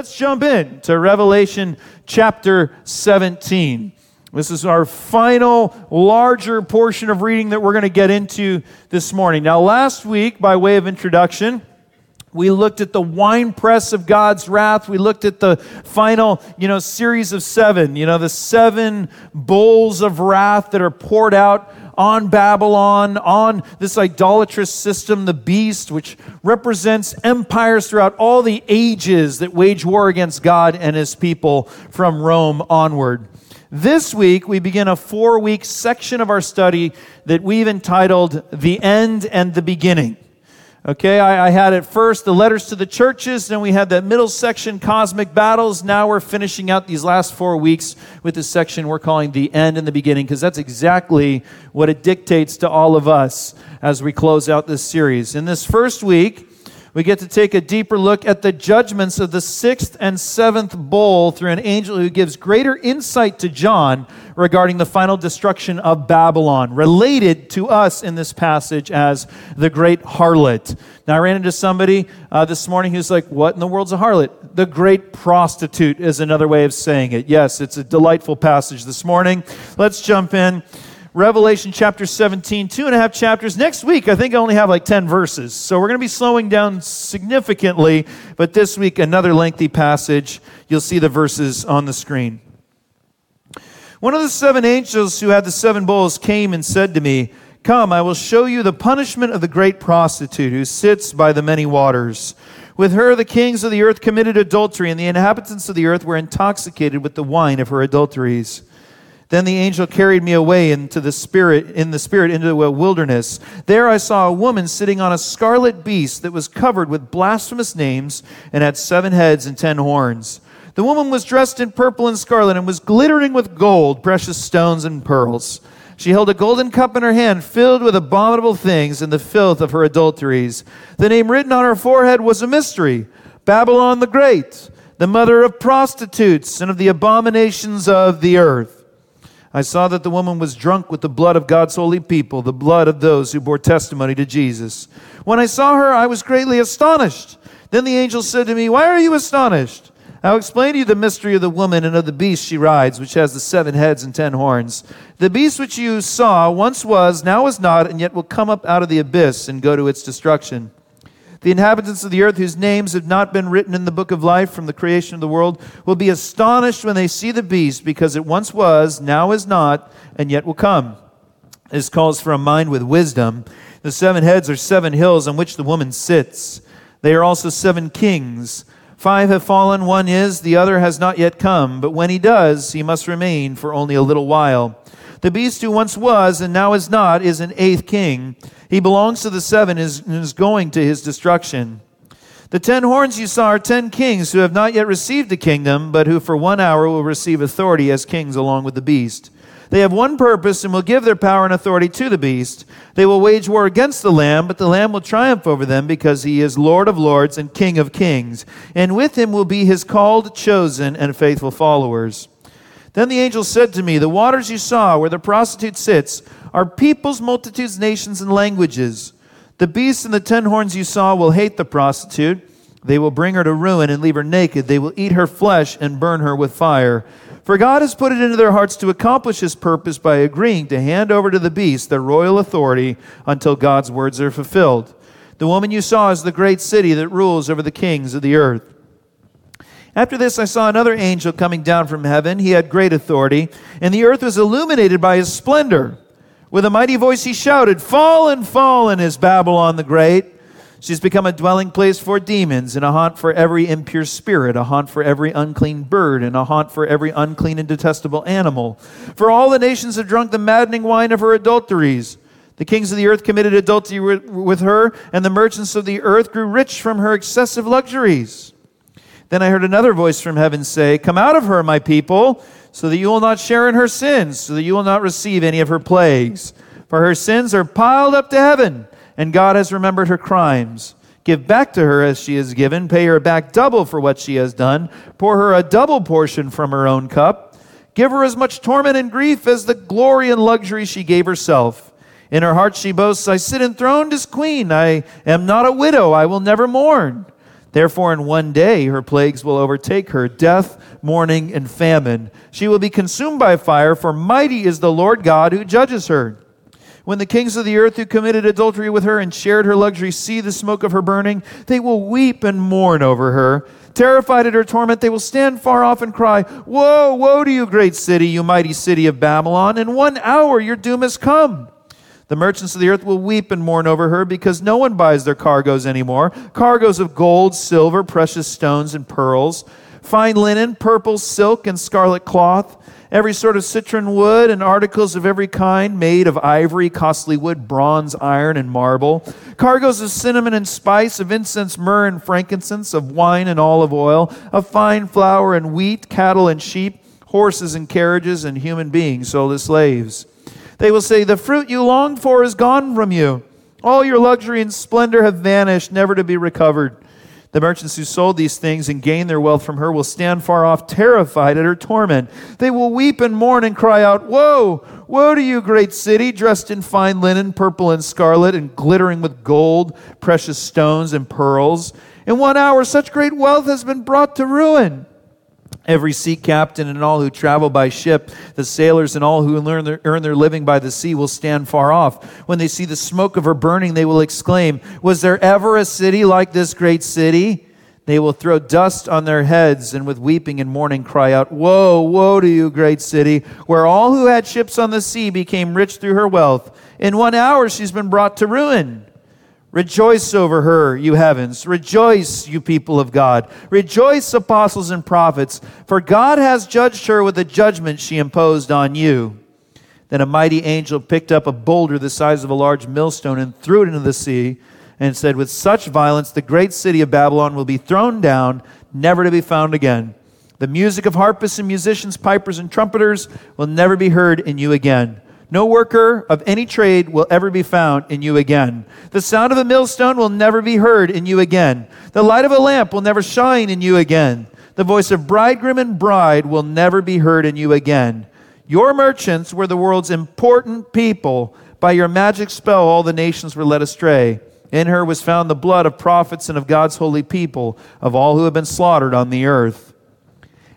let's jump in to Revelation chapter 17. This is our final, larger portion of reading that we're going to get into this morning. Now, last week, by way of introduction, we looked at the winepress of God's wrath. We looked at the final, you know, series of seven, you know, the seven bowls of wrath that are poured out on Babylon, on this idolatrous system, the beast, which represents empires throughout all the ages that wage war against God and his people from Rome onward. This week, we begin a four week section of our study that we've entitled The End and the Beginning. Okay, I, I, had at first the letters to the churches, then we had that middle section, cosmic battles. Now we're finishing out these last four weeks with this section we're calling the end and the beginning, because that's exactly what it dictates to all of us as we close out this series. In this first week, we get to take a deeper look at the judgments of the sixth and seventh bowl through an angel who gives greater insight to John regarding the final destruction of Babylon, related to us in this passage as the great harlot. Now, I ran into somebody uh, this morning who's like, What in the world's a harlot? The great prostitute is another way of saying it. Yes, it's a delightful passage this morning. Let's jump in. Revelation chapter 17, two and a half chapters. Next week, I think I only have like 10 verses. So we're going to be slowing down significantly, but this week, another lengthy passage. You'll see the verses on the screen. One of the seven angels who had the seven bowls came and said to me, Come, I will show you the punishment of the great prostitute who sits by the many waters. With her, the kings of the earth committed adultery, and the inhabitants of the earth were intoxicated with the wine of her adulteries. Then the angel carried me away into the spirit in the spirit into a wilderness. There I saw a woman sitting on a scarlet beast that was covered with blasphemous names and had seven heads and ten horns. The woman was dressed in purple and scarlet and was glittering with gold, precious stones and pearls. She held a golden cup in her hand filled with abominable things and the filth of her adulteries. The name written on her forehead was a mystery Babylon the Great, the mother of prostitutes and of the abominations of the earth. I saw that the woman was drunk with the blood of God's holy people, the blood of those who bore testimony to Jesus. When I saw her, I was greatly astonished. Then the angel said to me, Why are you astonished? I'll explain to you the mystery of the woman and of the beast she rides, which has the seven heads and ten horns. The beast which you saw once was, now is not, and yet will come up out of the abyss and go to its destruction. The inhabitants of the earth, whose names have not been written in the book of life from the creation of the world, will be astonished when they see the beast, because it once was, now is not, and yet will come. This calls for a mind with wisdom. The seven heads are seven hills on which the woman sits. They are also seven kings. Five have fallen, one is, the other has not yet come. But when he does, he must remain for only a little while. The beast who once was and now is not is an eighth king. He belongs to the seven and is going to his destruction. The ten horns you saw are ten kings who have not yet received a kingdom, but who for one hour will receive authority as kings along with the beast. They have one purpose and will give their power and authority to the beast. They will wage war against the Lamb, but the Lamb will triumph over them because he is Lord of lords and King of kings. And with him will be his called, chosen, and faithful followers. Then the angel said to me, The waters you saw where the prostitute sits are peoples, multitudes, nations, and languages. The beasts and the ten horns you saw will hate the prostitute. They will bring her to ruin and leave her naked. They will eat her flesh and burn her with fire. For God has put it into their hearts to accomplish his purpose by agreeing to hand over to the beast their royal authority until God's words are fulfilled. The woman you saw is the great city that rules over the kings of the earth. After this, I saw another angel coming down from heaven. He had great authority, and the earth was illuminated by his splendor. With a mighty voice, he shouted, Fallen, fallen is Babylon the Great. She's become a dwelling place for demons, and a haunt for every impure spirit, a haunt for every unclean bird, and a haunt for every unclean and detestable animal. For all the nations have drunk the maddening wine of her adulteries. The kings of the earth committed adultery with her, and the merchants of the earth grew rich from her excessive luxuries. Then I heard another voice from heaven say, Come out of her, my people, so that you will not share in her sins, so that you will not receive any of her plagues. For her sins are piled up to heaven, and God has remembered her crimes. Give back to her as she has given, pay her back double for what she has done, pour her a double portion from her own cup. Give her as much torment and grief as the glory and luxury she gave herself. In her heart she boasts, I sit enthroned as queen. I am not a widow. I will never mourn. Therefore, in one day her plagues will overtake her death, mourning, and famine. She will be consumed by fire, for mighty is the Lord God who judges her. When the kings of the earth who committed adultery with her and shared her luxury see the smoke of her burning, they will weep and mourn over her. Terrified at her torment, they will stand far off and cry, Woe, woe to you, great city, you mighty city of Babylon! In one hour your doom has come. The merchants of the earth will weep and mourn over her because no one buys their cargoes anymore. Cargoes of gold, silver, precious stones, and pearls, fine linen, purple, silk, and scarlet cloth, every sort of citron wood, and articles of every kind made of ivory, costly wood, bronze, iron, and marble, cargoes of cinnamon and spice, of incense, myrrh, and frankincense, of wine and olive oil, of fine flour and wheat, cattle and sheep, horses and carriages, and human beings sold as slaves. They will say, The fruit you longed for is gone from you. All your luxury and splendor have vanished, never to be recovered. The merchants who sold these things and gained their wealth from her will stand far off, terrified at her torment. They will weep and mourn and cry out, Woe! Woe to you, great city, dressed in fine linen, purple and scarlet, and glittering with gold, precious stones, and pearls. In one hour, such great wealth has been brought to ruin. Every sea captain and all who travel by ship, the sailors and all who earn their, earn their living by the sea will stand far off. When they see the smoke of her burning, they will exclaim, Was there ever a city like this great city? They will throw dust on their heads and with weeping and mourning cry out, Woe, woe to you, great city, where all who had ships on the sea became rich through her wealth. In one hour she's been brought to ruin. Rejoice over her, you heavens. Rejoice, you people of God. Rejoice, apostles and prophets, for God has judged her with the judgment she imposed on you. Then a mighty angel picked up a boulder the size of a large millstone and threw it into the sea and said, With such violence, the great city of Babylon will be thrown down, never to be found again. The music of harpists and musicians, pipers and trumpeters will never be heard in you again. No worker of any trade will ever be found in you again. The sound of a millstone will never be heard in you again. The light of a lamp will never shine in you again. The voice of bridegroom and bride will never be heard in you again. Your merchants were the world's important people. By your magic spell, all the nations were led astray. In her was found the blood of prophets and of God's holy people, of all who have been slaughtered on the earth.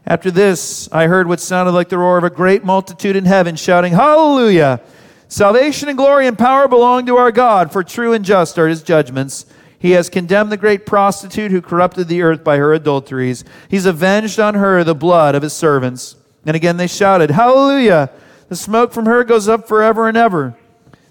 After this, I heard what sounded like the roar of a great multitude in heaven shouting, Hallelujah! Salvation and glory and power belong to our God, for true and just are his judgments. He has condemned the great prostitute who corrupted the earth by her adulteries. He's avenged on her the blood of his servants. And again they shouted, Hallelujah! The smoke from her goes up forever and ever.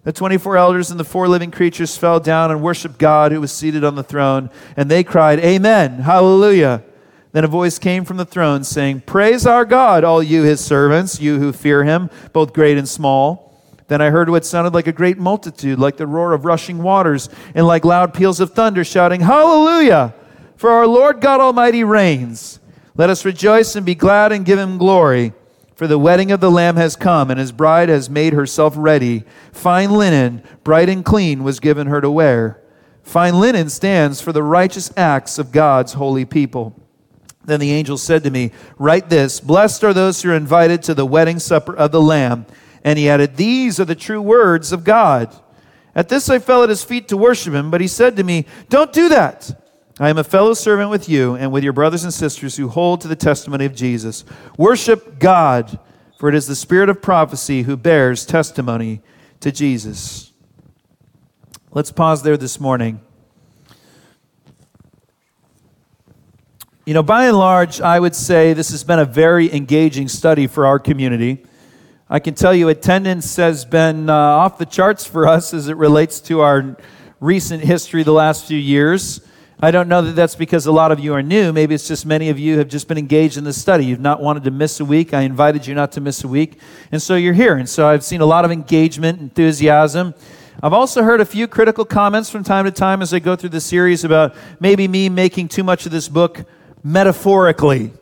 The 24 elders and the four living creatures fell down and worshiped God who was seated on the throne, and they cried, Amen! Hallelujah! Then a voice came from the throne saying, Praise our God, all you his servants, you who fear him, both great and small. Then I heard what sounded like a great multitude, like the roar of rushing waters, and like loud peals of thunder, shouting, Hallelujah! For our Lord God Almighty reigns. Let us rejoice and be glad and give him glory. For the wedding of the Lamb has come, and his bride has made herself ready. Fine linen, bright and clean, was given her to wear. Fine linen stands for the righteous acts of God's holy people. Then the angel said to me, Write this Blessed are those who are invited to the wedding supper of the Lamb. And he added, These are the true words of God. At this I fell at his feet to worship him, but he said to me, Don't do that. I am a fellow servant with you and with your brothers and sisters who hold to the testimony of Jesus. Worship God, for it is the spirit of prophecy who bears testimony to Jesus. Let's pause there this morning. You know, by and large, I would say this has been a very engaging study for our community. I can tell you attendance has been uh, off the charts for us as it relates to our recent history the last few years. I don't know that that's because a lot of you are new. Maybe it's just many of you have just been engaged in the study. You've not wanted to miss a week. I invited you not to miss a week. And so you're here. And so I've seen a lot of engagement, enthusiasm. I've also heard a few critical comments from time to time as I go through the series about maybe me making too much of this book metaphorically.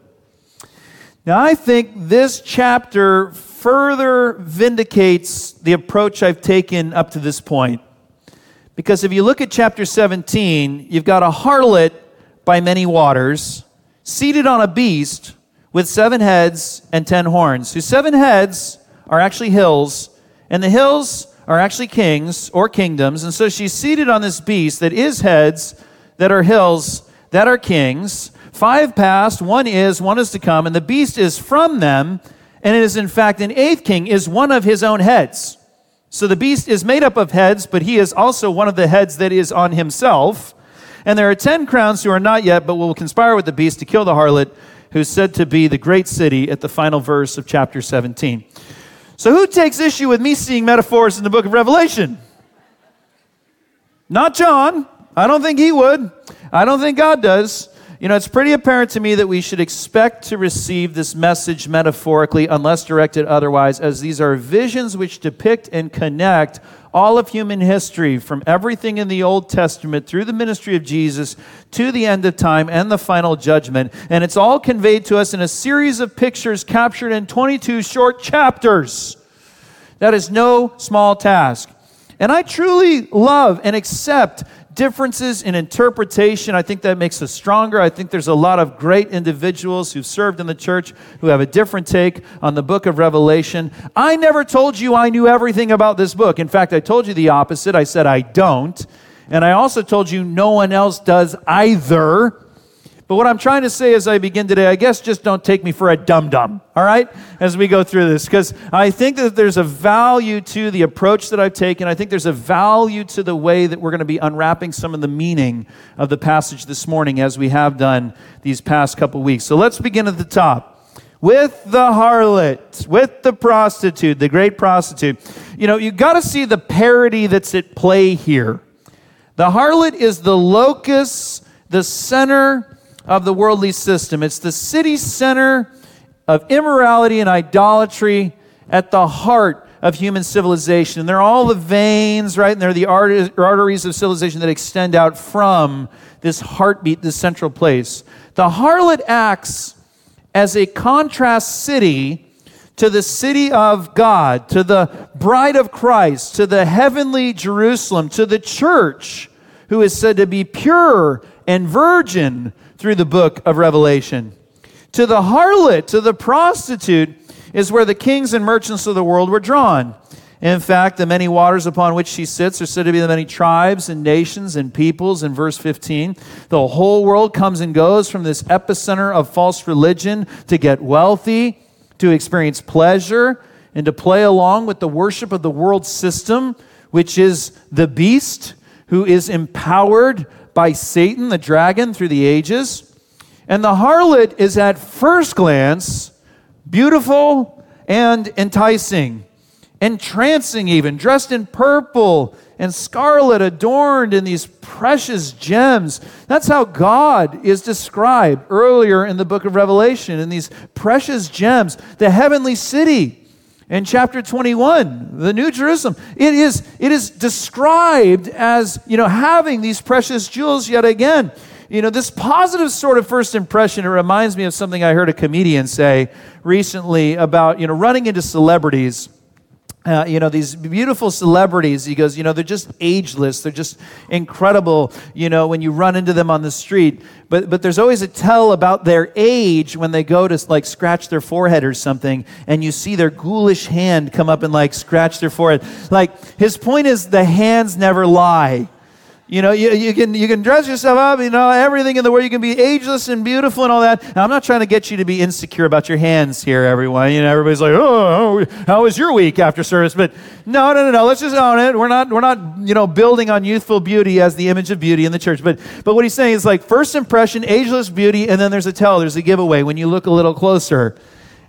Now, I think this chapter further vindicates the approach I've taken up to this point. Because if you look at chapter 17, you've got a harlot by many waters, seated on a beast with seven heads and ten horns, whose seven heads are actually hills, and the hills are actually kings or kingdoms. And so she's seated on this beast that is heads that are hills that are kings. Five passed, one is, one is to come, and the beast is from them, and it is in fact an eighth king, is one of his own heads. So the beast is made up of heads, but he is also one of the heads that is on himself. And there are ten crowns who are not yet, but will conspire with the beast to kill the harlot, who's said to be the great city at the final verse of chapter 17. So, who takes issue with me seeing metaphors in the book of Revelation? Not John. I don't think he would. I don't think God does. You know, it's pretty apparent to me that we should expect to receive this message metaphorically, unless directed otherwise, as these are visions which depict and connect all of human history, from everything in the Old Testament through the ministry of Jesus to the end of time and the final judgment. And it's all conveyed to us in a series of pictures captured in 22 short chapters. That is no small task. And I truly love and accept differences in interpretation. I think that makes us stronger. I think there's a lot of great individuals who've served in the church who have a different take on the book of Revelation. I never told you I knew everything about this book. In fact, I told you the opposite. I said I don't. And I also told you no one else does either. But what I'm trying to say as I begin today, I guess just don't take me for a dum dum, all right, as we go through this, because I think that there's a value to the approach that I've taken. I think there's a value to the way that we're going to be unwrapping some of the meaning of the passage this morning as we have done these past couple weeks. So let's begin at the top with the harlot, with the prostitute, the great prostitute. You know, you got to see the parody that's at play here. The harlot is the locus, the center of the worldly system. It's the city center of immorality and idolatry at the heart of human civilization. And they're all the veins, right? And they're the arteries of civilization that extend out from this heartbeat, this central place. The harlot acts as a contrast city to the city of God, to the bride of Christ, to the heavenly Jerusalem, to the church, who is said to be pure and virgin, through the book of Revelation. To the harlot, to the prostitute, is where the kings and merchants of the world were drawn. In fact, the many waters upon which she sits are said to be the many tribes and nations and peoples in verse 15. The whole world comes and goes from this epicenter of false religion to get wealthy, to experience pleasure, and to play along with the worship of the world system, which is the beast who is empowered by Satan, the dragon, through the ages. And the harlot is at first glance beautiful and enticing, entrancing, even, dressed in purple and scarlet, adorned in these precious gems. That's how God is described earlier in the book of Revelation in these precious gems, the heavenly city in chapter 21 the new jerusalem it is it is described as you know having these precious jewels yet again. You know this positive sort of first impression it reminds me of something i heard a comedian say recently about you know running into celebrities uh, you know, these beautiful celebrities, he goes, you know, they're just ageless. They're just incredible, you know, when you run into them on the street. But, but there's always a tell about their age when they go to like scratch their forehead or something, and you see their ghoulish hand come up and like scratch their forehead. Like, his point is the hands never lie. You know, you, you, can, you can dress yourself up, you know, everything in the world. You can be ageless and beautiful and all that. Now, I'm not trying to get you to be insecure about your hands here, everyone. You know, everybody's like, oh, how was your week after service? But no, no, no, no. Let's just own it. We're not, we're not, you know, building on youthful beauty as the image of beauty in the church. But, but what he's saying is like first impression, ageless beauty, and then there's a tell, there's a giveaway when you look a little closer.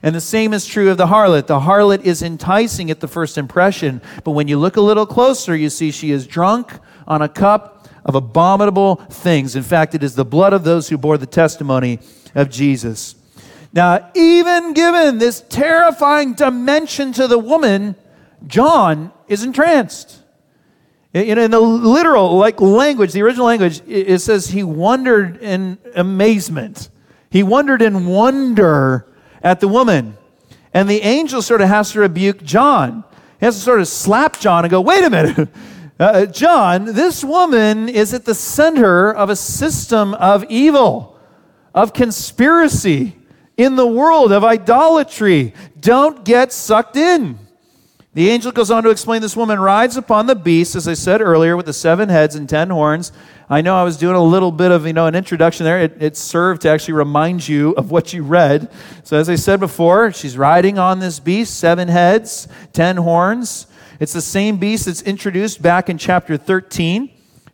And the same is true of the harlot. The harlot is enticing at the first impression, but when you look a little closer, you see she is drunk on a cup of abominable things. In fact, it is the blood of those who bore the testimony of Jesus. Now, even given this terrifying dimension to the woman, John is entranced. In, in the literal like language, the original language, it says he wondered in amazement. He wondered in wonder at the woman. And the angel sort of has to rebuke John. He has to sort of slap John and go, wait a minute. Uh, John, this woman is at the center of a system of evil, of conspiracy in the world, of idolatry. Don't get sucked in. The angel goes on to explain this woman rides upon the beast, as I said earlier, with the seven heads and ten horns. I know I was doing a little bit of, you know, an introduction there. It, it served to actually remind you of what you read. So, as I said before, she's riding on this beast, seven heads, ten horns. It's the same beast that's introduced back in chapter 13,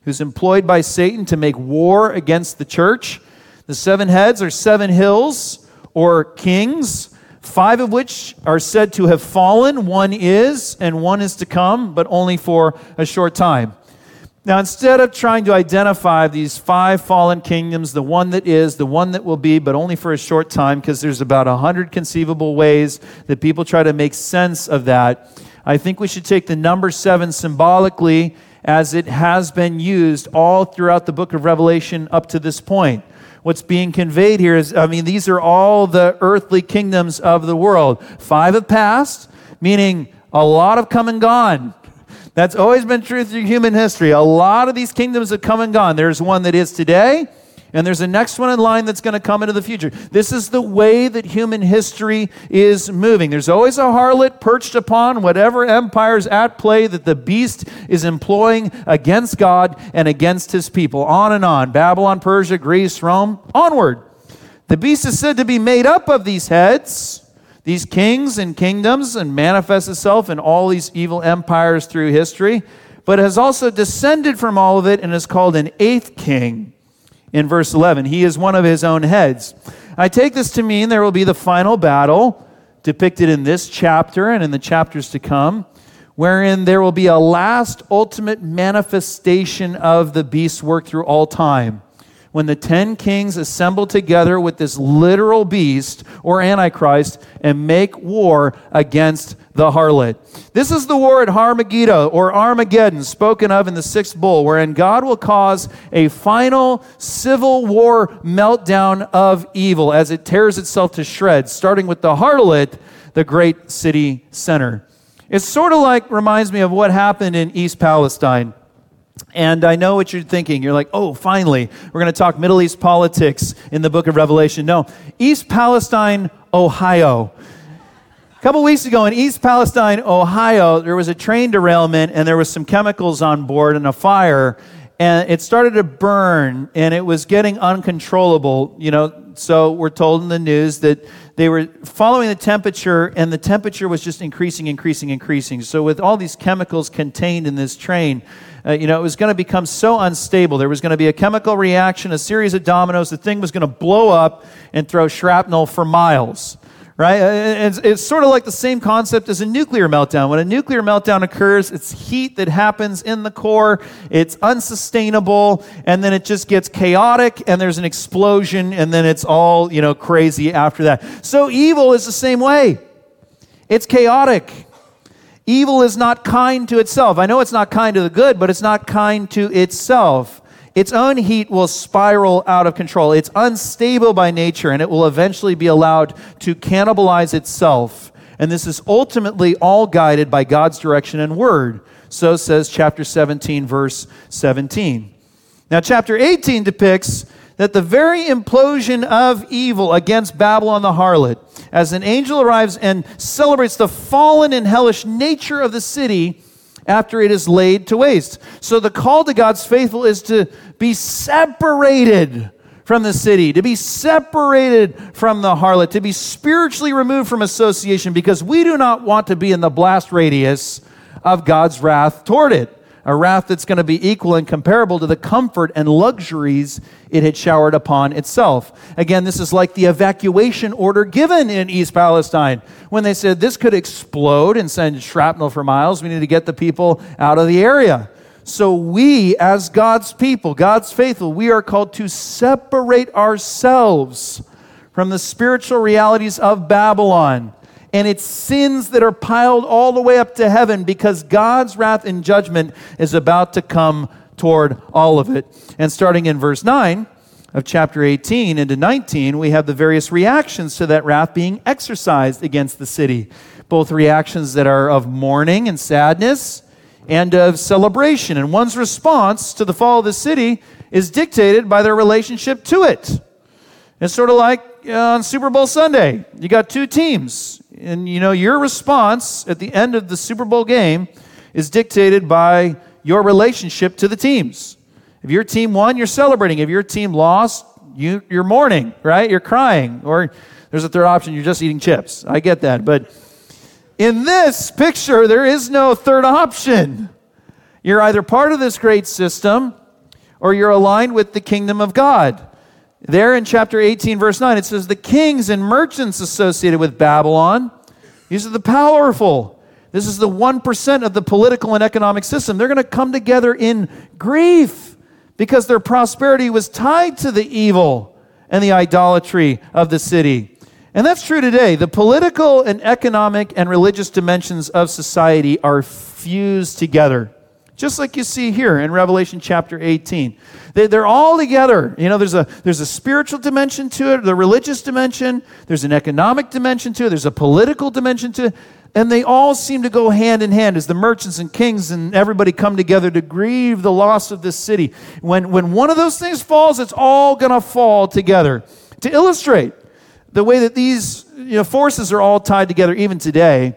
who's employed by Satan to make war against the church. The seven heads are seven hills or kings five of which are said to have fallen. One is, and one is to come, but only for a short time. Now, instead of trying to identify these five fallen kingdoms, the one that is, the one that will be, but only for a short time, because there's about a hundred conceivable ways that people try to make sense of that, I think we should take the number seven symbolically as it has been used all throughout the book of Revelation up to this point what's being conveyed here is I mean, these are all the earthly kingdoms of the world. Five have passed, meaning a lot have come and gone. That's always been true through human history. A lot of these kingdoms have come and gone. There's one that is today, and there's a next one in line that's going to come into the future. This is the way that human history is moving. There's always a harlot perched upon whatever empire's at play that the beast is employing against God and against his people. On and on. Babylon, Persia, Greece, Rome, onward. The beast is said to be made up of these heads, these kings and kingdoms, and manifests itself in all these evil empires through history, but has also descended from all of it and is called an eighth king in verse 11. He is one of his own heads. I take this to mean there will be the final battle depicted in this chapter and in the chapters to come, wherein there will be a last ultimate manifestation of the beast's work through all time when the ten kings assemble together with this literal beast or antichrist and make war against the harlot. This is the war at Harmagedon or Armageddon, spoken of in the sixth bowl, wherein God will cause a final civil war meltdown of evil as it tears itself to shreds, starting with the harlot, the great city center. It sort of like reminds me of what happened in East Palestine. And I know what you're thinking. You're like, oh, finally, we're going to talk Middle East politics in the book of Revelation. No, East Palestine, Ohio. A couple weeks ago in East Palestine, Ohio, there was a train derailment and there was some chemicals on board and a fire. And it started to burn and it was getting uncontrollable. You know, so we're told in the news that they were following the temperature, and the temperature was just increasing, increasing, increasing. So, with all these chemicals contained in this train, uh, you know, it was going to become so unstable. There was going to be a chemical reaction, a series of dominoes. The thing was going to blow up and throw shrapnel for miles right? It's, it's, sort of like the same concept as a nuclear meltdown. When a nuclear meltdown occurs, it's heat that happens in the core, it's unsustainable, and then it just gets chaotic, and there's an explosion, and then it's all, you know, crazy after that. So evil is the same way. It's chaotic. Evil is not kind to itself. I know it's not kind to the good, but it's not kind to itself. Its own heat will spiral out of control. It's unstable by nature, and it will eventually be allowed to cannibalize itself. And this is ultimately all guided by God's direction and word. So says chapter 17, verse 17. Now, chapter 18 depicts that the very implosion of evil against Babylon the harlot, as an angel arrives and celebrates the fallen and hellish nature of the city after it is laid to waste. So the call to God's faithful is to be separated from the city, to be separated from the harlot, to be spiritually removed from association because we do not want to be in the blast radius of God's wrath toward it a wrath that's going to be equal and comparable to the comfort and luxuries it had showered upon itself. Again, this is like the evacuation order given in East Palestine when they said this could explode and send shrapnel for miles. We need to get the people out of the area. So, we, as God's people, God's faithful, we are called to separate ourselves from the spiritual realities of Babylon and it's sins that are piled all the way up to heaven because God's wrath and judgment is about to come toward all of it. And starting in verse 9 of chapter 18 into 19, we have the various reactions to that wrath being exercised against the city. Both reactions that are of mourning and sadness and of celebration. And one's response to the fall of the city is dictated by their relationship to it. It's sort of like uh, on Super Bowl Sunday. You got two teams. And you know, your response at the end of the Super Bowl game is dictated by your relationship to the teams. If your team won, you're celebrating. If your team lost, you, you're mourning, right? You're crying. Or there's a third option, you're just eating chips. I get that. But in this picture, there is no third option. You're either part of this great system or you're aligned with the kingdom of God. There in chapter 18, verse 9, it says, The kings and merchants associated with Babylon, these are the powerful. This is the 1% of the political and economic system. They're going to come together in grief because their prosperity was tied to the evil and the idolatry of the city. And that's true today. The political and economic and religious dimensions of society are fused together just like you see here in Revelation chapter 18. They, are all together. You know, there's a, there's a spiritual dimension to it, the religious dimension, there's an economic dimension to it, there's a political dimension to it, and they all seem to go hand in hand as the merchants and kings and everybody come together to grieve the loss of this city. When, when one of those things falls, it's all going to fall together. To illustrate the way that these you know, forces are all tied together, even today,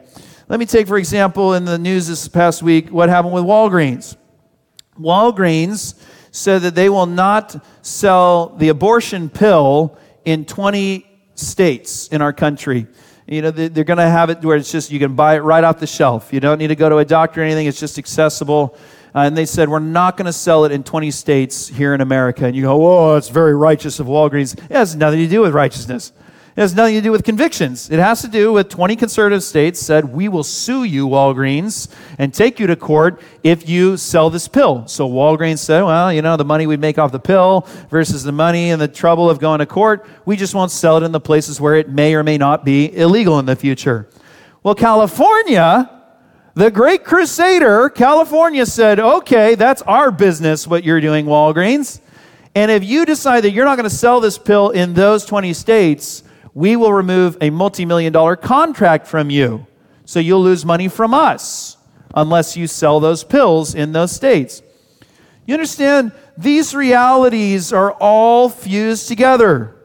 let me take, for example, in the news this past week, what happened with Walgreens. Walgreens said that they will not sell the abortion pill in 20 states in our country. You know, they're going to have it where it's just you can buy it right off the shelf. You don't need to go to a doctor or anything, it's just accessible. Uh, and they said, We're not going to sell it in 20 states here in America. And you go, Whoa, it's very righteous of Walgreens. It has nothing to do with righteousness. It has nothing to do with convictions. It has to do with 20 conservative states said, We will sue you, Walgreens, and take you to court if you sell this pill. So Walgreens said, Well, you know, the money we make off the pill versus the money and the trouble of going to court, we just won't sell it in the places where it may or may not be illegal in the future. Well, California, the great crusader, California said, Okay, that's our business, what you're doing, Walgreens. And if you decide that you're not going to sell this pill in those 20 states, we will remove a multi million dollar contract from you. So you'll lose money from us unless you sell those pills in those states. You understand? These realities are all fused together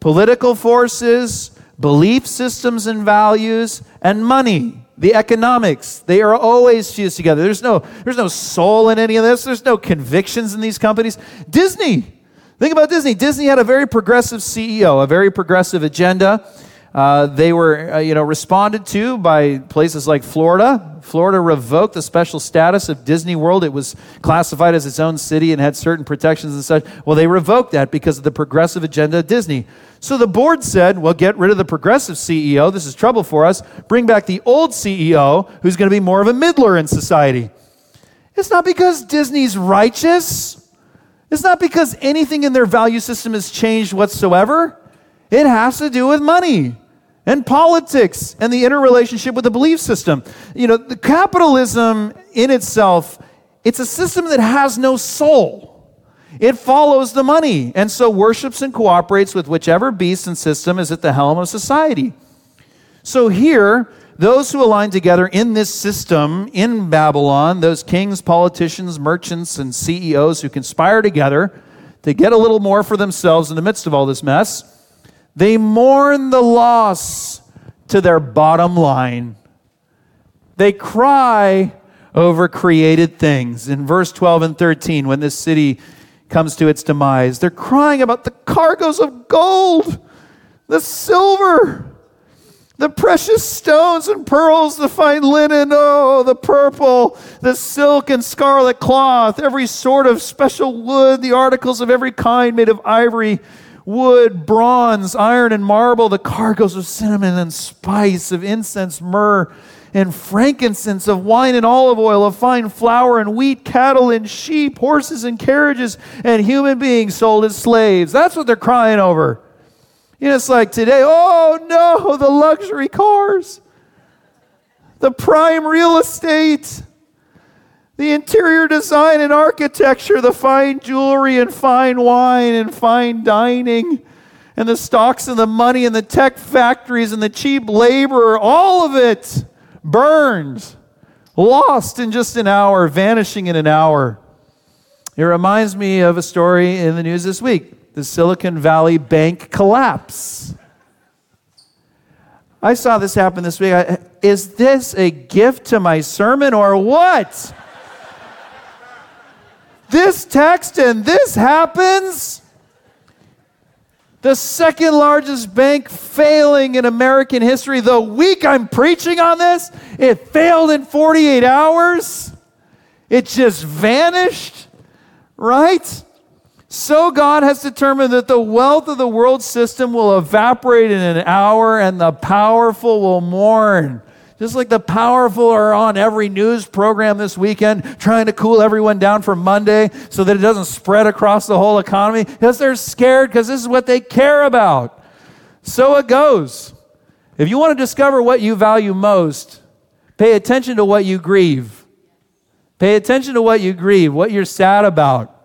political forces, belief systems and values, and money. The economics, they are always fused together. There's no, there's no soul in any of this. There's no convictions in these companies. Disney, Think about Disney. Disney had a very progressive CEO, a very progressive agenda. Uh, they were, uh, you know, responded to by places like Florida. Florida revoked the special status of Disney World. It was classified as its own city and had certain protections and such. Well, they revoked that because of the progressive agenda of Disney. So the board said, well, get rid of the progressive CEO. This is trouble for us. Bring back the old CEO who's going to be more of a middler in society. It's not because Disney's righteous. It's not because anything in their value system has changed whatsoever. It has to do with money and politics and the interrelationship with the belief system. You know, the capitalism in itself, it's a system that has no soul. It follows the money and so worships and cooperates with whichever beast and system is at the helm of society. So here, those who align together in this system in Babylon, those kings, politicians, merchants, and CEOs who conspire together to get a little more for themselves in the midst of all this mess, they mourn the loss to their bottom line. They cry over created things. In verse 12 and 13, when this city comes to its demise, they're crying about the cargoes of gold, the silver, the precious stones and pearls, the fine linen, oh, the purple, the silk and scarlet cloth, every sort of special wood, the articles of every kind made of ivory, wood, bronze, iron, and marble, the cargoes of cinnamon and spice, of incense, myrrh, and frankincense, of wine and olive oil, of fine flour and wheat, cattle and sheep, horses and carriages, and human beings sold as slaves. That's what they're crying over. You know, it's like today, oh no, the luxury cars, the prime real estate, the interior design and architecture, the fine jewelry and fine wine and fine dining, and the stocks and the money and the tech factories and the cheap labor, all of it burned, lost in just an hour, vanishing in an hour. It reminds me of a story in the news this week the Silicon Valley Bank collapse. I saw this happen this week. I, is this a gift to my sermon or what? this text and this happens? The second largest bank failing in American history. The week I'm preaching on this, it failed in 48 hours. It just vanished, right? So God has determined that the wealth of the world system will evaporate in an hour and the powerful will mourn. Just like the powerful are on every news program this weekend trying to cool everyone down for Monday so that it doesn't spread across the whole economy because they're scared because this is what they care about. So it goes. If you want to discover what you value most, pay attention to what you grieve. Pay attention to what you grieve, what you're sad about.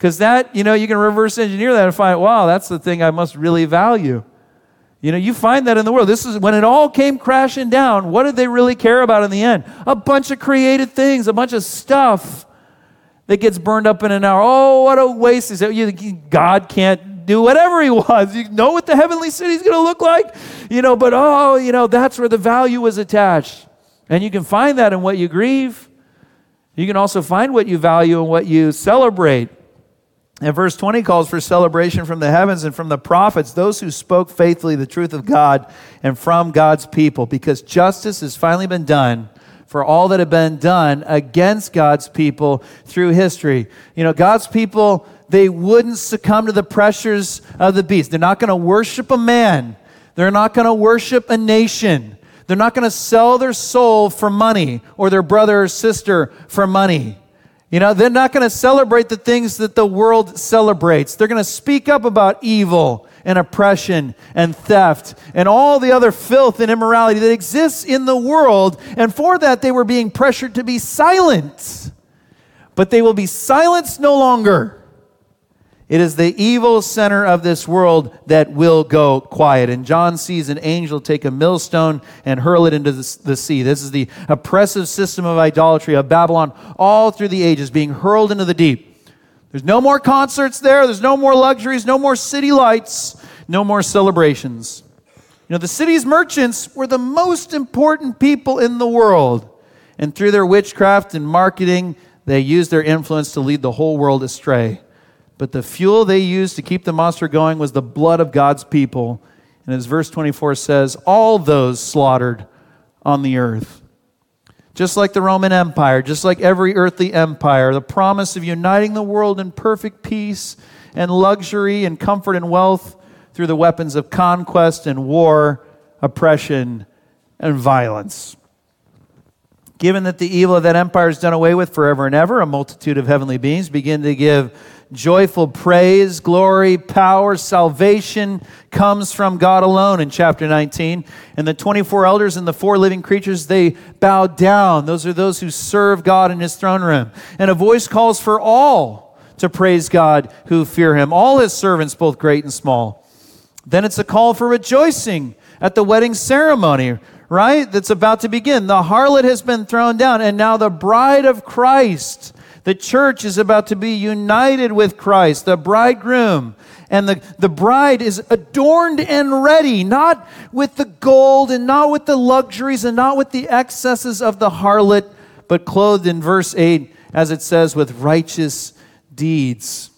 Because that, you know, you can reverse engineer that and find, wow, that's the thing I must really value. You know, you find that in the world. This is when it all came crashing down. What did they really care about in the end? A bunch of created things, a bunch of stuff that gets burned up in an hour. Oh, what a waste! Is that God can't do whatever He wants. You know what the heavenly city is going to look like, you know. But oh, you know, that's where the value was attached, and you can find that in what you grieve. You can also find what you value and what you celebrate. And verse 20 calls for celebration from the heavens and from the prophets, those who spoke faithfully the truth of God and from God's people, because justice has finally been done for all that have been done against God's people through history. You know, God's people, they wouldn't succumb to the pressures of the beast. They're not going to worship a man, they're not going to worship a nation. They're not going to sell their soul for money or their brother or sister for money. You know, they're not going to celebrate the things that the world celebrates. They're going to speak up about evil and oppression and theft and all the other filth and immorality that exists in the world. And for that, they were being pressured to be silent. But they will be silenced no longer. It is the evil center of this world that will go quiet. And John sees an angel take a millstone and hurl it into the, sea. This is the oppressive system of idolatry of Babylon all through the ages being hurled into the deep. There's no more concerts there, there's no more luxuries, no more city lights, no more celebrations. You know, the city's merchants were the most important people in the world. And through their witchcraft and marketing, they used their influence to lead the whole world astray. But the fuel they used to keep the monster going was the blood of God's people. And as verse 24 says, all those slaughtered on the earth. Just like the Roman Empire, just like every earthly empire, the promise of uniting the world in perfect peace and luxury and comfort and wealth through the weapons of conquest and war, oppression, and violence. Given that the evil of that empire is done away with forever and ever, a multitude of heavenly beings begin to give joyful praise, glory, power, salvation comes from God alone in chapter 19. And the 24 elders and the four living creatures, they bow down. Those are those who serve God in his throne room. And a voice calls for all to praise God who fear him, all his servants, both great and small. Then it's a call for rejoicing at the wedding ceremony, right? That's about to begin. The harlot has been thrown down, and now the bride of Christ the church is about to be united with Christ, the bridegroom. And the, the bride is adorned and ready, not with the gold and not with the luxuries and not with the excesses of the harlot, but clothed in verse 8, as it says, with righteous deeds.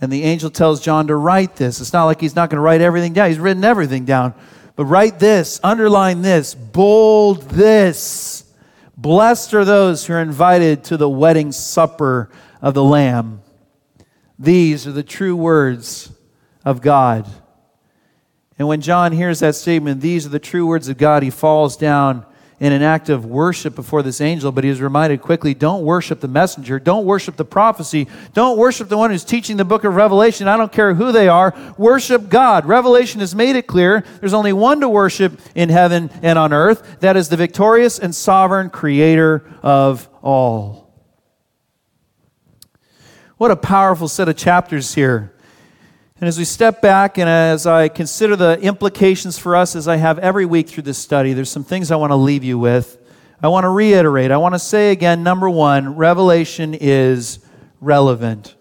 And the angel tells John to write this. It's not like he's not going to write everything down, he's written everything down. But write this, underline this, bold this Blessed are those who are invited to the wedding supper of the Lamb. These are the true words of God. And when John hears that statement, these are the true words of God, he falls down in an act of worship before this angel, but he is reminded quickly don't worship the messenger, don't worship the prophecy, don't worship the one who's teaching the book of Revelation. I don't care who they are, worship God. Revelation has made it clear there's only one to worship in heaven and on earth that is the victorious and sovereign creator of all. What a powerful set of chapters here. And as we step back and as I consider the implications for us as I have every week through this study, there's some things I want to leave you with. I want to reiterate. I want to say again number one, Revelation is relevant.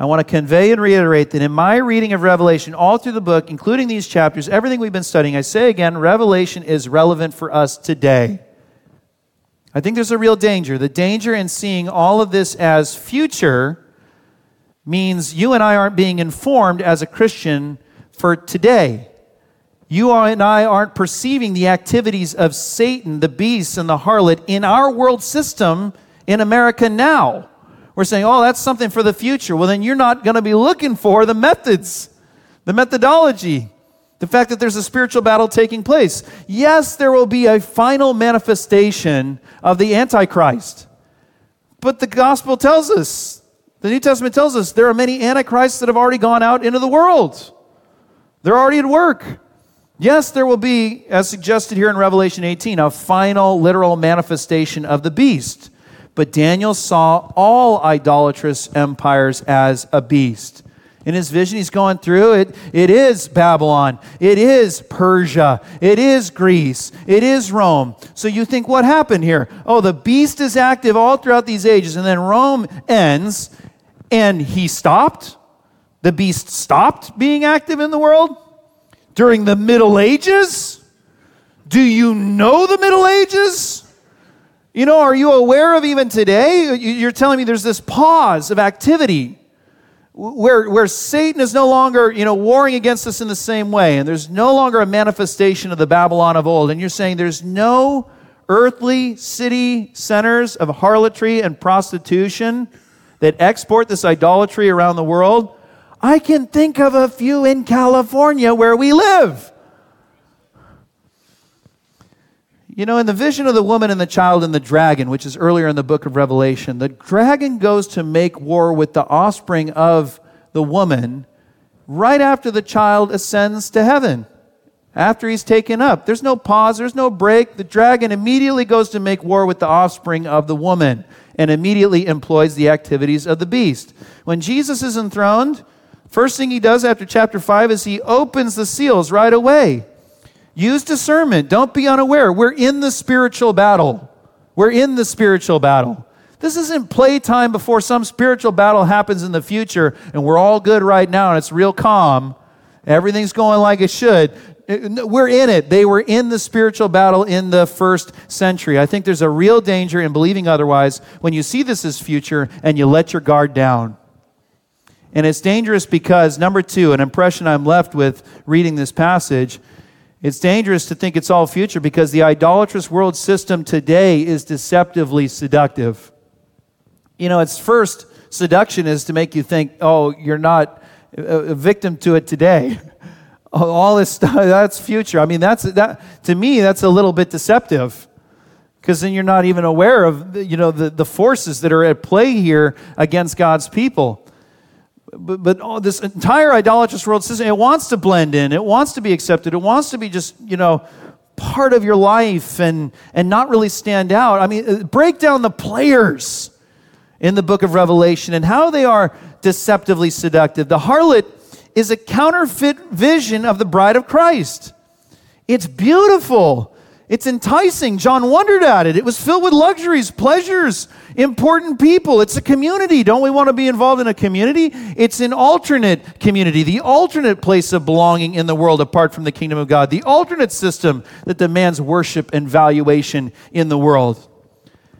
I want to convey and reiterate that in my reading of Revelation, all through the book, including these chapters, everything we've been studying, I say again, Revelation is relevant for us today. I think there's a real danger. The danger in seeing all of this as future means you and I aren't being informed as a Christian for today. You and I aren't perceiving the activities of Satan, the beast, and the harlot in our world system in America now. We're saying, oh, that's something for the future. Well, then you're not going to be looking for the methods, the methodology, the fact that there's a spiritual battle taking place. Yes, there will be a final manifestation of the Antichrist. But the gospel tells us, the New Testament tells us, there are many Antichrists that have already gone out into the world. They're already at work. Yes, there will be, as suggested here in Revelation 18, a final literal manifestation of the beast. But Daniel saw all idolatrous empires as a beast. In his vision, he's going through it. It is Babylon. It is Persia. It is Greece. It is Rome. So you think, what happened here? Oh, the beast is active all throughout these ages, and then Rome ends, and he stopped? The beast stopped being active in the world? during the Middle Ages? Do you know the Middle Ages? You know, are you aware of even today? You're telling me there's this pause of activity where, where Satan is no longer, you know, warring against us in the same way, and there's no longer a manifestation of the Babylon of old. And you're saying there's no earthly city centers of harlotry and prostitution that export this idolatry around the world. I can think of a few in California where we live. You know, in the vision of the woman and the child and the dragon, which is earlier in the book of Revelation, the dragon goes to make war with the offspring of the woman right after the child ascends to heaven, after he's taken up. There's no pause, there's no break. The dragon immediately goes to make war with the offspring of the woman and immediately employs the activities of the beast. When Jesus is enthroned, First thing he does after chapter 5 is he opens the seals right away. Use discernment. Don't be unaware. We're in the spiritual battle. We're in the spiritual battle. This isn't playtime before some spiritual battle happens in the future and we're all good right now and it's real calm. Everything's going like it should. Uh, uh, we're in it. They were in the spiritual battle in the first century. I think there's a real danger in believing otherwise when you see this as future and you let your guard down. And it's dangerous because, number two, an impression I'm left with reading this passage, it's dangerous to think it's all future because the idolatrous world system today is deceptively seductive. You know, its first seduction is to make you think, oh, you're not uh, a victim to it today. all this stuff, that's future. I mean, that's, that, to me, that's a little bit deceptive because then you're not even aware of you know, the, the forces that are at play here against God's people but, but this entire idolatrous world system, it wants to blend in, it wants to be accepted, it wants to be just, you know, part of your life and, and not really stand out. I mean, uh, break down the players in the book of Revelation and how they are deceptively seductive. The harlot is a counterfeit vision of the bride of Christ. It's beautiful. It's enticing. John wondered at it. It was filled with luxuries, pleasures, important people. It's a community. Don't we want to be involved in a community? It's an alternate community, the alternate place of belonging in the world apart from the kingdom of God, the alternate system that demands worship and valuation in the world.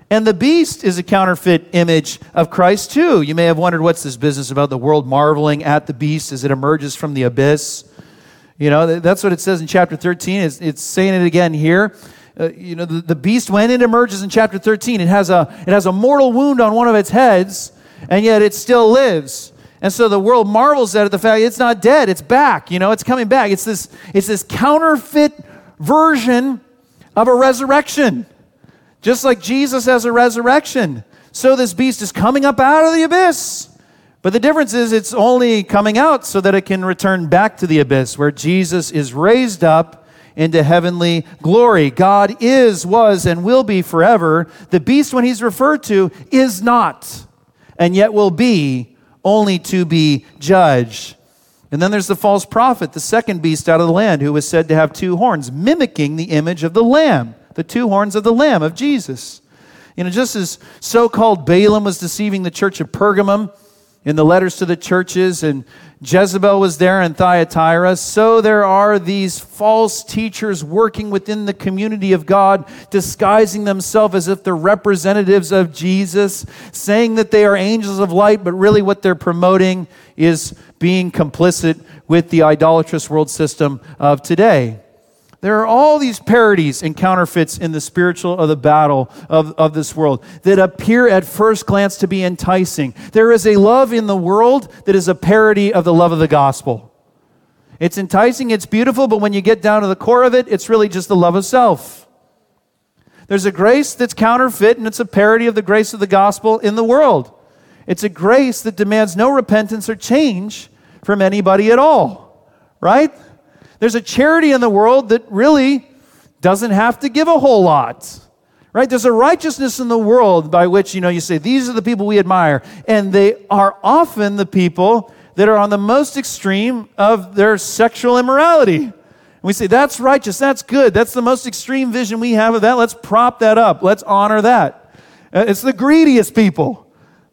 And the beast is a counterfeit image of Christ, too. You may have wondered what's this business about the world marveling at the beast as it emerges from the abyss. You know, that's what it says in chapter 13. It's, it's saying it again here. Uh, you know, the, the beast, when it emerges in chapter 13, it has, a, it has a mortal wound on one of its heads, and yet it still lives. And so the world marvels at the fact it's not dead, it's back, you know, it's coming back. It's this, it's this counterfeit version of a resurrection. Just like Jesus has a resurrection. So this beast is coming up out of the abyss. But the difference is it's only coming out so that it can return back to the abyss where Jesus is raised up into heavenly glory. God is, was, and will be forever. The beast, when he's referred to, is not, and yet will be, only to be judged. And then there's the false prophet, the second beast out of the land, who was said to have two horns, mimicking the image of the Lamb, the two horns of the Lamb of Jesus. You know, just as so called Balaam was deceiving the church of Pergamum, in the letters to the churches, and Jezebel was there in Thyatira. So there are these false teachers working within the community of God, disguising themselves as if they're representatives of Jesus, saying that they are angels of light, but really what they're promoting is being complicit with the idolatrous world system of today. There are all these parodies and counterfeits in the spiritual of the battle of, of this world that appear at first glance to be enticing. There is a love in the world that is a parody of the love of the gospel. It's enticing, it's beautiful, but when you get down to the core of it, it's really just the love of self. There's a grace that's counterfeit, and it's a parody of the grace of the gospel in the world. It's a grace that demands no repentance or change from anybody at all, right? There's a charity in the world that really doesn't have to give a whole lot. Right? There's a righteousness in the world by which, you know, you say, these are the people we admire. And they are often the people that are on the most extreme of their sexual immorality. And we say, that's righteous, that's good, that's the most extreme vision we have of that. Let's prop that up, let's honor that. Uh, it's the greediest people.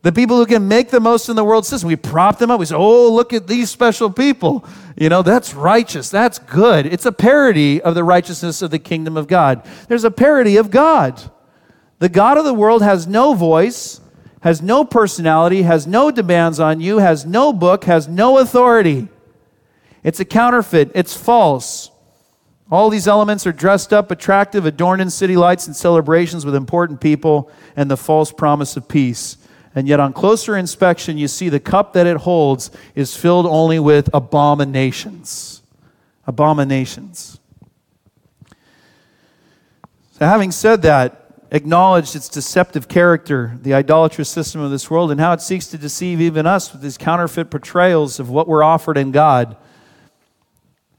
The people who can make the most in the world system, we prop them up. We say, oh, look at these special people. You know, that's righteous. That's good. It's a parody of the righteousness of the kingdom of God. There's a parody of God. The God of the world has no voice, has no personality, has no demands on you, has no book, has no authority. It's a counterfeit, it's false. All these elements are dressed up, attractive, adorned in city lights and celebrations with important people and the false promise of peace. And yet, on closer inspection, you see the cup that it holds is filled only with abominations. Abominations. So, having said that, acknowledged its deceptive character, the idolatrous system of this world, and how it seeks to deceive even us with these counterfeit portrayals of what we're offered in God.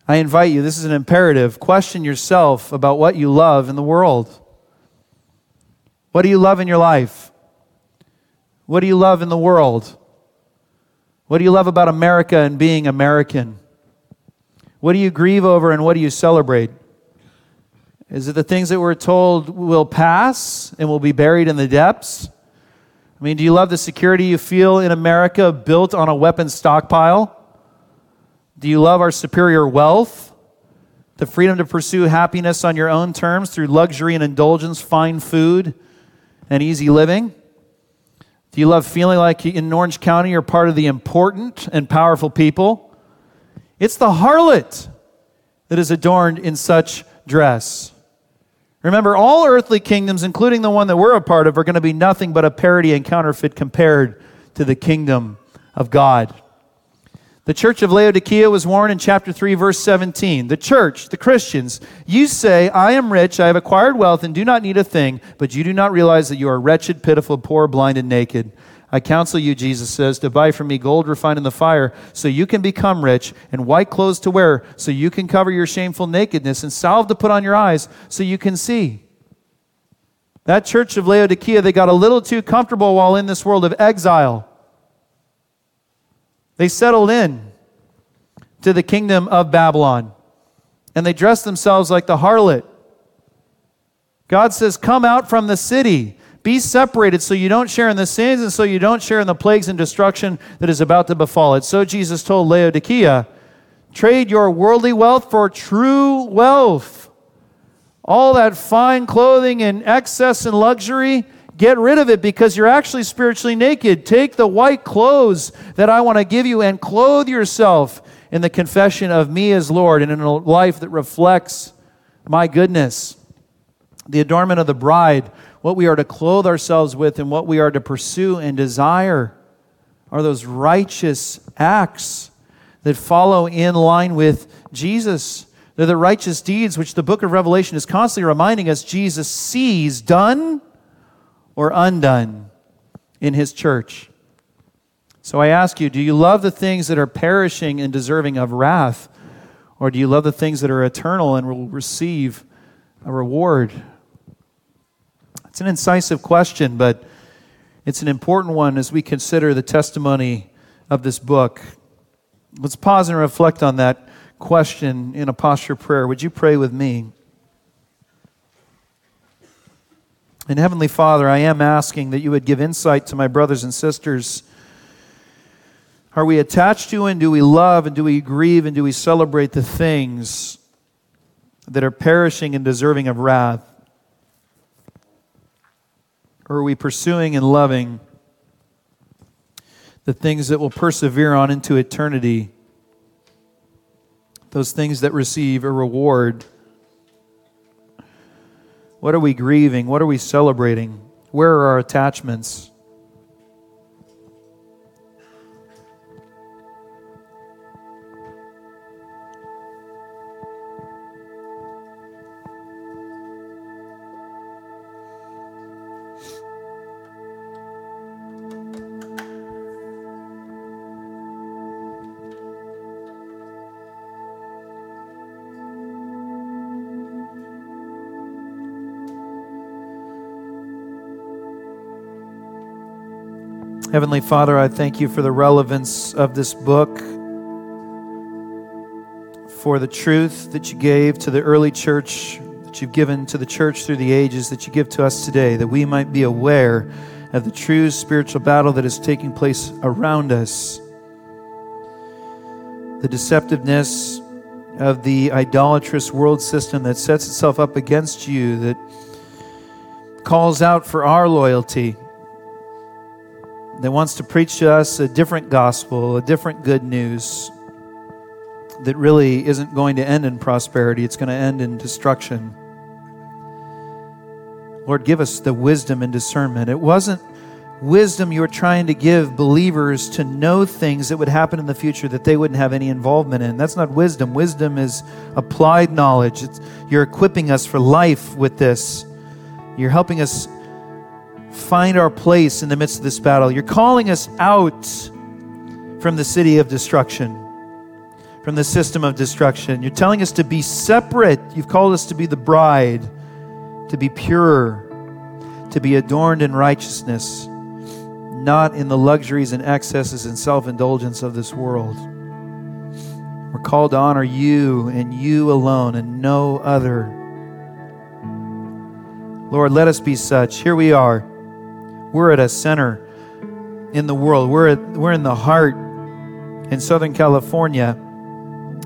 I invite you, this is an imperative. Question yourself about what you love in the world. What do you love in your life? What do you love in the world? What do you love about America and being American? What do you grieve over and what do you celebrate? Is it the things that we're told will pass and will be buried in the depths? I mean, do you love the security you feel in America built on a weapon stockpile? Do you love our superior wealth? The freedom to pursue happiness on your own terms through luxury and indulgence, fine food, and easy living? Do you love feeling like in Orange County you're part of the important and powerful people? It's the harlot that is adorned in such dress. Remember, all earthly kingdoms, including the one that we're a part of, are going to be nothing but a parody and counterfeit compared to the kingdom of God. The church of Laodicea was warned in chapter 3, verse 17. The church, the Christians, you say, I am rich, I have acquired wealth, and do not need a thing, but you do not realize that you are wretched, pitiful, poor, blind, and naked. I counsel you, Jesus says, to buy from me gold refined in the fire, so you can become rich, and white clothes to wear, so you can cover your shameful nakedness, and salve to put on your eyes, so you can see. That church of Laodicea, they got a little too comfortable while in this world of exile. They settled in to the kingdom of Babylon and they dressed themselves like the harlot. God says, Come out from the city. Be separated so you don't share in the sins and so you don't share in the plagues and destruction that is about to befall it. So Jesus told Laodicea, Trade your worldly wealth for true wealth. All that fine clothing and excess and luxury, Get rid of it because you're actually spiritually naked. Take the white clothes that I want to give you and clothe yourself in the confession of me as Lord and in a life that reflects my goodness. The adornment of the bride, what we are to clothe ourselves with and what we are to pursue and desire are those righteous acts that follow in line with Jesus. They're the righteous deeds which the book of Revelation is constantly reminding us Jesus sees done or undone in his church. So I ask you, do you love the things that are perishing and deserving of wrath? Or do you love the things that are eternal and will receive a reward? It's an incisive question, but it's an important one as we consider the testimony of this book. Let's pause and reflect on that question in a posture prayer. Would you pray with me? And Heavenly Father, I am asking that you would give insight to my brothers and sisters Are we attached to and do we love and do we grieve and do we celebrate the things that are perishing and deserving of wrath? Or are we pursuing and loving the things that will persevere on into eternity? Those things that receive a reward. What are we grieving? What are we celebrating? Where are our attachments? Heavenly Father, I thank you for the relevance of this book, for the truth that you gave to the early church, that you've given to the church through the ages, that you give to us today, that we might be aware of the true spiritual battle that is taking place around us, the deceptiveness of the idolatrous world system that sets itself up against you, that calls out for our loyalty that wants to preach to us a different gospel, a different good news that really isn't going to end in prosperity, it's going to end in destruction. Lord, give us the wisdom and discernment. It wasn't wisdom you were trying to give believers to know things that would happen in the future that they wouldn't have any involvement in. That's not wisdom. Wisdom is applied knowledge. It's, you're equipping us for life with this. You're helping us find our place in the midst of this battle. You're calling us out from the city of destruction, from the system of destruction. You're telling us to be separate. You've called us to be the bride, to be pure, to be adorned in righteousness, not in the luxuries and excesses and self indulgence of this world. We're called to honor you and you alone and no other. Lord, let us be such. Here we are. We're at a center in the world. We're, at, we're in the heart in Southern California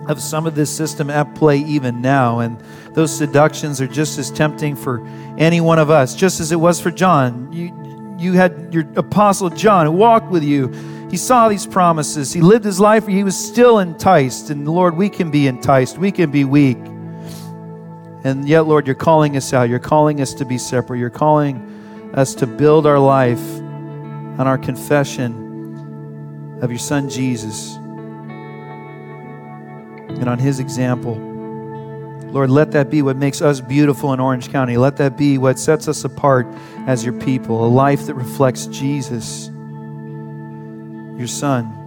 of some of this system at play even now. And those seductions are just as tempting for any one of us, just as it was for John. You, you had your apostle John who walked with you. He saw these promises. He lived his life. He was still enticed. And Lord, we can be enticed. We can be weak. And yet, Lord, you're calling us out. You're calling us to be separate. You're calling us to build our life on our confession of your Son Jesus and on His example. Lord, let that be what makes us beautiful in Orange County. Let that be what sets us apart as your people, a life that reflects Jesus, your Son.